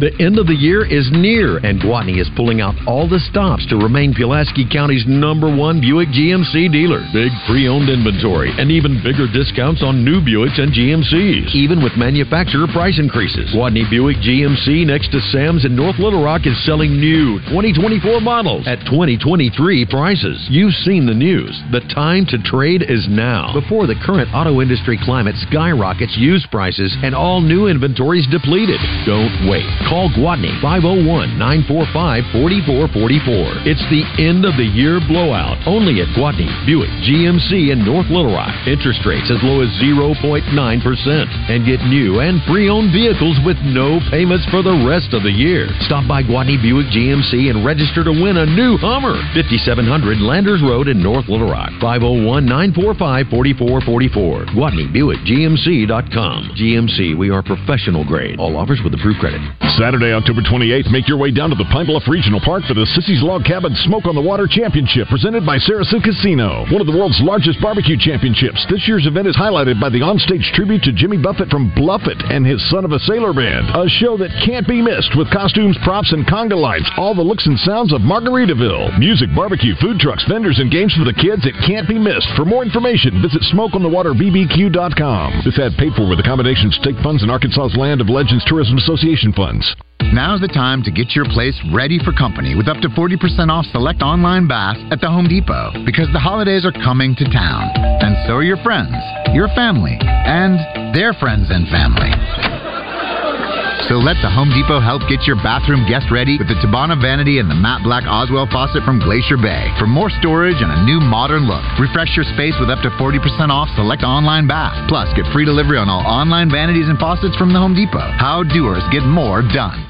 The end of the year is near, and Gwatney is pulling out all the stops to remain Pulaski County's number one Buick GMC dealer. Big pre-owned inventory, and even bigger discounts on new Buicks and GMCs, even with manufacturer price increases. Gwatney Buick GMC next to Sam's in North Little Rock is selling new 2024 models at 2023 prices. You've seen the news. The time to trade is now, before the current auto industry climate skyrockets used prices and all new inventories depleted. Don't wait. Call Gwatney 501 945 4444. It's the end of the year blowout. Only at Gwatney, Buick, GMC, and North Little Rock. Interest rates as low as 0.9%. And get new and pre owned vehicles with no payments for the rest of the year. Stop by Gwatney Buick GMC and register to win a new Hummer. 5700 Landers Road in North Little Rock. 501 945 4444. Gwatney Buick GMC.com. GMC, we are professional grade. All offers with approved credit. Saturday, October 28th, make your way down to the Pine Bluff Regional Park for the Sissy's Log Cabin Smoke on the Water Championship presented by Saracen Casino, one of the world's largest barbecue championships. This year's event is highlighted by the onstage tribute to Jimmy Buffett from Bluffett and his Son of a Sailor Band, a show that can't be missed with costumes, props, and conga lights, all the looks and sounds of Margaritaville. Music, barbecue, food trucks, vendors, and games for the kids. It can't be missed. For more information, visit smokeonthewaterbbq.com. This ad paid for with accommodations, state funds, and Arkansas's Land of Legends Tourism Association Now's the time to get your place ready for company with up to 40% off select online bath at the Home Depot because the holidays are coming to town. And so are your friends, your family, and their friends and family. So let the Home Depot help get your bathroom guest ready with the Tabana vanity and the matte black Oswell faucet from Glacier Bay. For more storage and a new modern look, refresh your space with up to 40% off select online bath. Plus, get free delivery on all online vanities and faucets from the Home Depot. How doers get more done.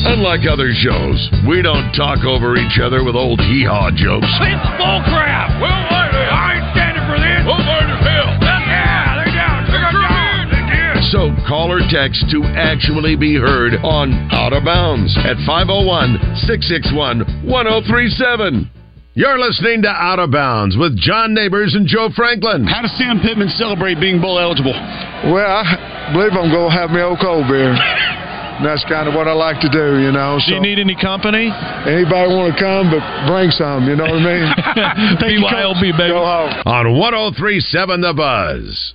Unlike other shows, we don't talk over each other with old hee-haw jokes. It's bullcrap. Well, I ain't standing for this. Well, where the hell? Yeah, they're down. They're down. So call or text to actually be heard on Out of Bounds at 501 661 1037. You're listening to Out of Bounds with John Neighbors and Joe Franklin. How does Sam Pittman celebrate being bowl eligible? Well, I believe I'm going to have me old cold beer. And that's kind of what I like to do, you know. Do you need any company? Anybody want to come, but bring some, you know what I mean? BYOB, baby. Go home. On 1037 The Buzz.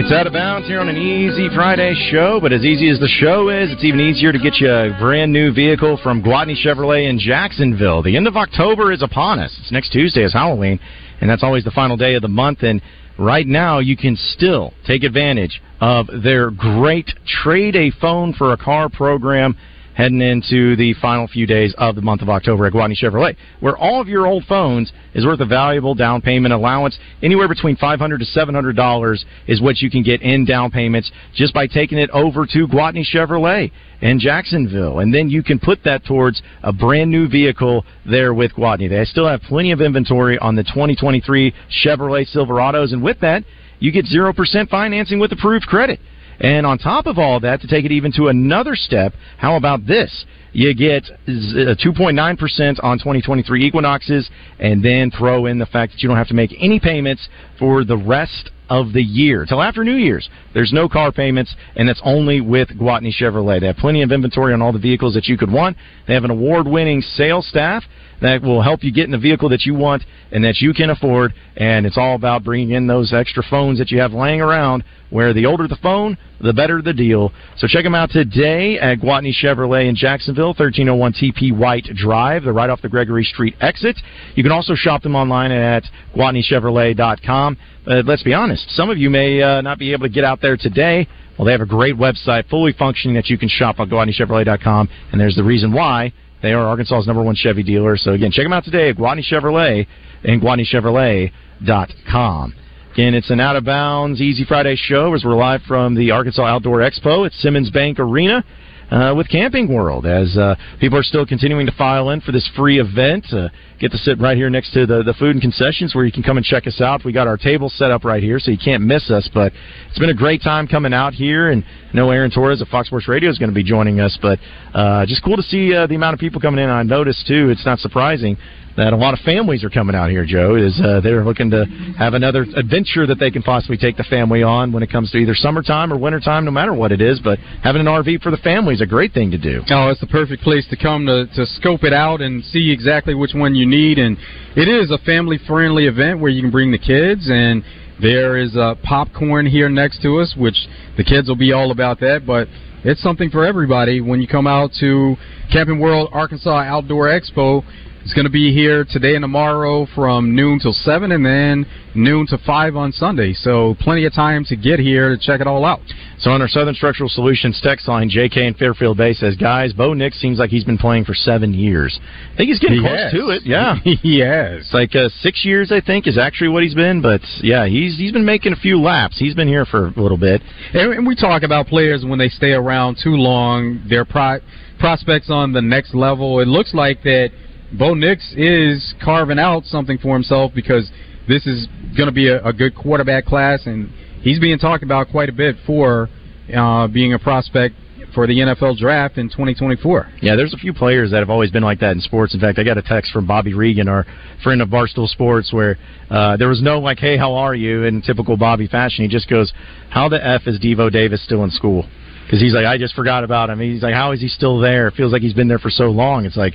It's out of bounds here on an easy Friday show, but as easy as the show is, it's even easier to get you a brand new vehicle from Gwatney Chevrolet in Jacksonville. The end of October is upon us. It's next Tuesday is Halloween, and that's always the final day of the month. And right now, you can still take advantage of their great trade a phone for a car program heading into the final few days of the month of October at Gwatney Chevrolet, where all of your old phones is worth a valuable down payment allowance. Anywhere between $500 to $700 is what you can get in down payments just by taking it over to Gwatney Chevrolet in Jacksonville. And then you can put that towards a brand new vehicle there with Gwatney. They still have plenty of inventory on the 2023 Chevrolet Silverados. And with that, you get 0% financing with approved credit. And on top of all that, to take it even to another step, how about this? You get z- uh, 2.9% on 2023 Equinoxes, and then throw in the fact that you don't have to make any payments for the rest of the year till after New Year's. There's no car payments, and that's only with Gwatney Chevrolet. They have plenty of inventory on all the vehicles that you could want. They have an award-winning sales staff that will help you get in the vehicle that you want and that you can afford. And it's all about bringing in those extra phones that you have laying around. Where the older the phone, the better the deal. So check them out today at Gwatney Chevrolet in Jacksonville, 1301 TP White Drive. They're right off the Gregory Street exit. You can also shop them online at GwatneyChevrolet.com. Uh, let's be honest, some of you may uh, not be able to get out there today. Well, they have a great website, fully functioning, that you can shop on GwatneyChevrolet.com, and there's the reason why. They are Arkansas's number one Chevy dealer. So again, check them out today at Gwatney Chevrolet and GwatneyChevrolet.com. Again, it's an out of bounds Easy Friday show as we're live from the Arkansas Outdoor Expo at Simmons Bank Arena. Uh, with Camping World, as uh, people are still continuing to file in for this free event. Uh, get to sit right here next to the, the food and concessions where you can come and check us out. We got our table set up right here, so you can't miss us. But it's been a great time coming out here, and I know Aaron Torres of Fox Sports Radio is going to be joining us. But uh, just cool to see uh, the amount of people coming in. I noticed too. It's not surprising that a lot of families are coming out here, Joe, is uh, they're looking to have another adventure that they can possibly take the family on when it comes to either summertime or wintertime, no matter what it is. But having an RV for the family is a great thing to do. Oh, it's the perfect place to come to, to scope it out and see exactly which one you need. And it is a family friendly event where you can bring the kids and there is uh, popcorn here next to us, which the kids will be all about that. But it's something for everybody when you come out to Camping World Arkansas Outdoor Expo. It's going to be here today and tomorrow from noon till 7 and then noon to 5 on Sunday. So plenty of time to get here to check it all out. So on our Southern Structural Solutions text line, JK in Fairfield Bay says, guys, Bo Nix seems like he's been playing for seven years. I think he's getting He close has. to it. Yeah. he has. It's like uh, six years, I think, is actually what he's been. But yeah, he's he's been making a few laps. He's been here for a little bit. And, and we talk about players when they stay around too long, their pro- prospects on the next level. It looks like that Bo Nix is carving out something for himself because this is going to be a, a good quarterback class, and he's being talked about quite a bit for uh, being a prospect for the NFL draft in 2024. Yeah, there's a few players that have always been like that in sports. In fact, I got a text from Bobby Regan, our friend of Barstool Sports, where uh, there was no like, "Hey, how are you?" in typical Bobby fashion. He just goes, "How the f is Devo Davis still in school?" Because he's like, "I just forgot about him." He's like, "How is he still there?" It feels like he's been there for so long. It's like.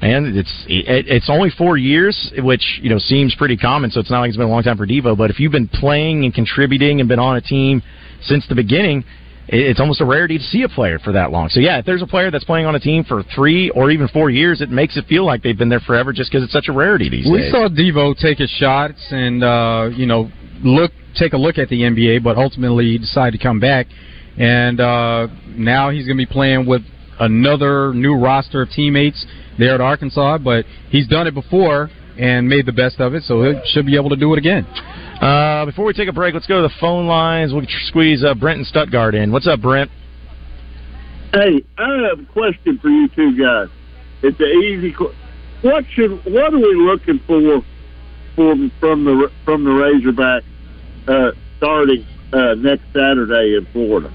Man, it's it, it's only four years, which you know seems pretty common. So it's not like it's been a long time for Devo. But if you've been playing and contributing and been on a team since the beginning, it's almost a rarity to see a player for that long. So yeah, if there's a player that's playing on a team for three or even four years, it makes it feel like they've been there forever, just because it's such a rarity these we days. We saw Devo take his shots and uh, you know look take a look at the NBA, but ultimately he decided to come back, and uh, now he's going to be playing with another new roster of teammates there at Arkansas. But he's done it before and made the best of it, so he should be able to do it again. Uh, before we take a break, let's go to the phone lines. We'll squeeze uh, Brent and Stuttgart in. What's up, Brent? Hey, I have a question for you two guys. It's an easy. qu- What should? What are we looking for from from the from the Razorback uh, starting uh, next Saturday in Florida?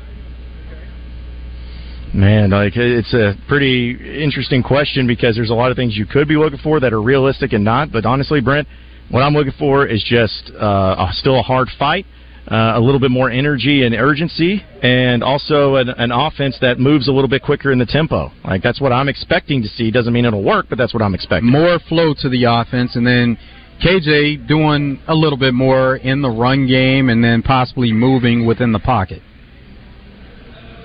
Man, like it's a pretty interesting question because there's a lot of things you could be looking for that are realistic and not. But honestly, Brent, what I'm looking for is just uh, still a hard fight, uh, a little bit more energy and urgency, and also an, an offense that moves a little bit quicker in the tempo. Like that's what I'm expecting to see. Doesn't mean it'll work, but that's what I'm expecting. More flow to the offense, and then KJ doing a little bit more in the run game, and then possibly moving within the pocket.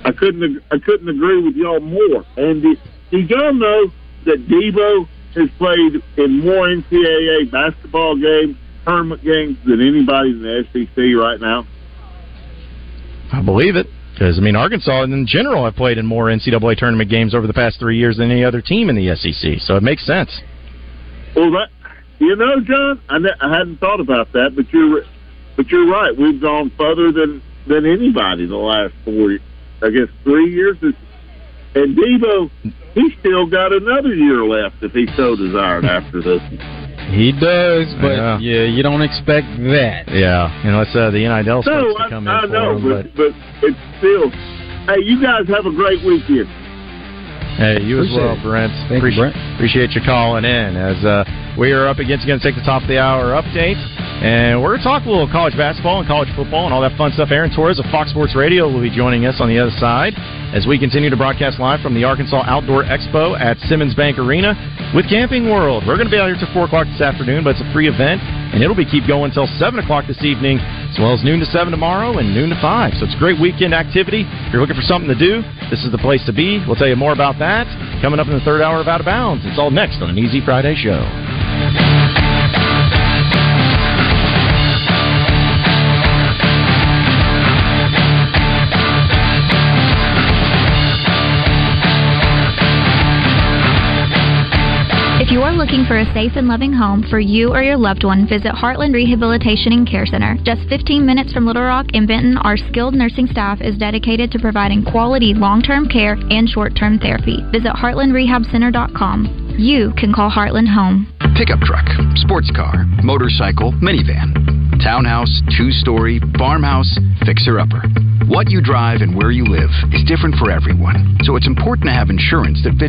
I couldn't I couldn't agree with y'all more. And did, did y'all know that Debo has played in more NCAA basketball games, tournament games than anybody in the SEC right now? I believe it. Because I mean, Arkansas in general have played in more NCAA tournament games over the past three years than any other team in the SEC, so it makes sense. Well, that you know, John, I, ne- I hadn't thought about that, but you're but you're right. We've gone further than than anybody the last four, I guess, three years. And Debo, he still got another year left if he so desired after this. He does, but Yeah. yeah, you don't expect that. Yeah, you know, it's uh, the NIL starts No, to I, in I for know, him, but, but it's still. Hey, you guys have a great weekend. Hey, you as well. Brent. Thank you, appreciate, Brent. appreciate you calling in. As uh, we are up against going to take the top of the hour update, and we're going to talk a little college basketball and college football and all that fun stuff. Aaron Torres of Fox Sports Radio will be joining us on the other side as we continue to broadcast live from the Arkansas Outdoor Expo at Simmons Bank Arena with Camping World. We're going to be out here till four o'clock this afternoon, but it's a free event, and it'll be keep going until seven o'clock this evening, as well as noon to seven tomorrow and noon to five. So it's a great weekend activity. If you're looking for something to do, this is the place to be. We'll tell you more about that coming up in the third hour of Out of Bounds. It's all next on an Easy Friday show. Looking for a safe and loving home for you or your loved one, visit Heartland Rehabilitation and Care Center. Just 15 minutes from Little Rock in Benton, our skilled nursing staff is dedicated to providing quality long-term care and short-term therapy. Visit heartlandrehabcenter.com. You can call Heartland home. Pickup truck, sports car, motorcycle, minivan, townhouse, two story, farmhouse, fixer upper. What you drive and where you live is different for everyone, so it's important to have insurance that fits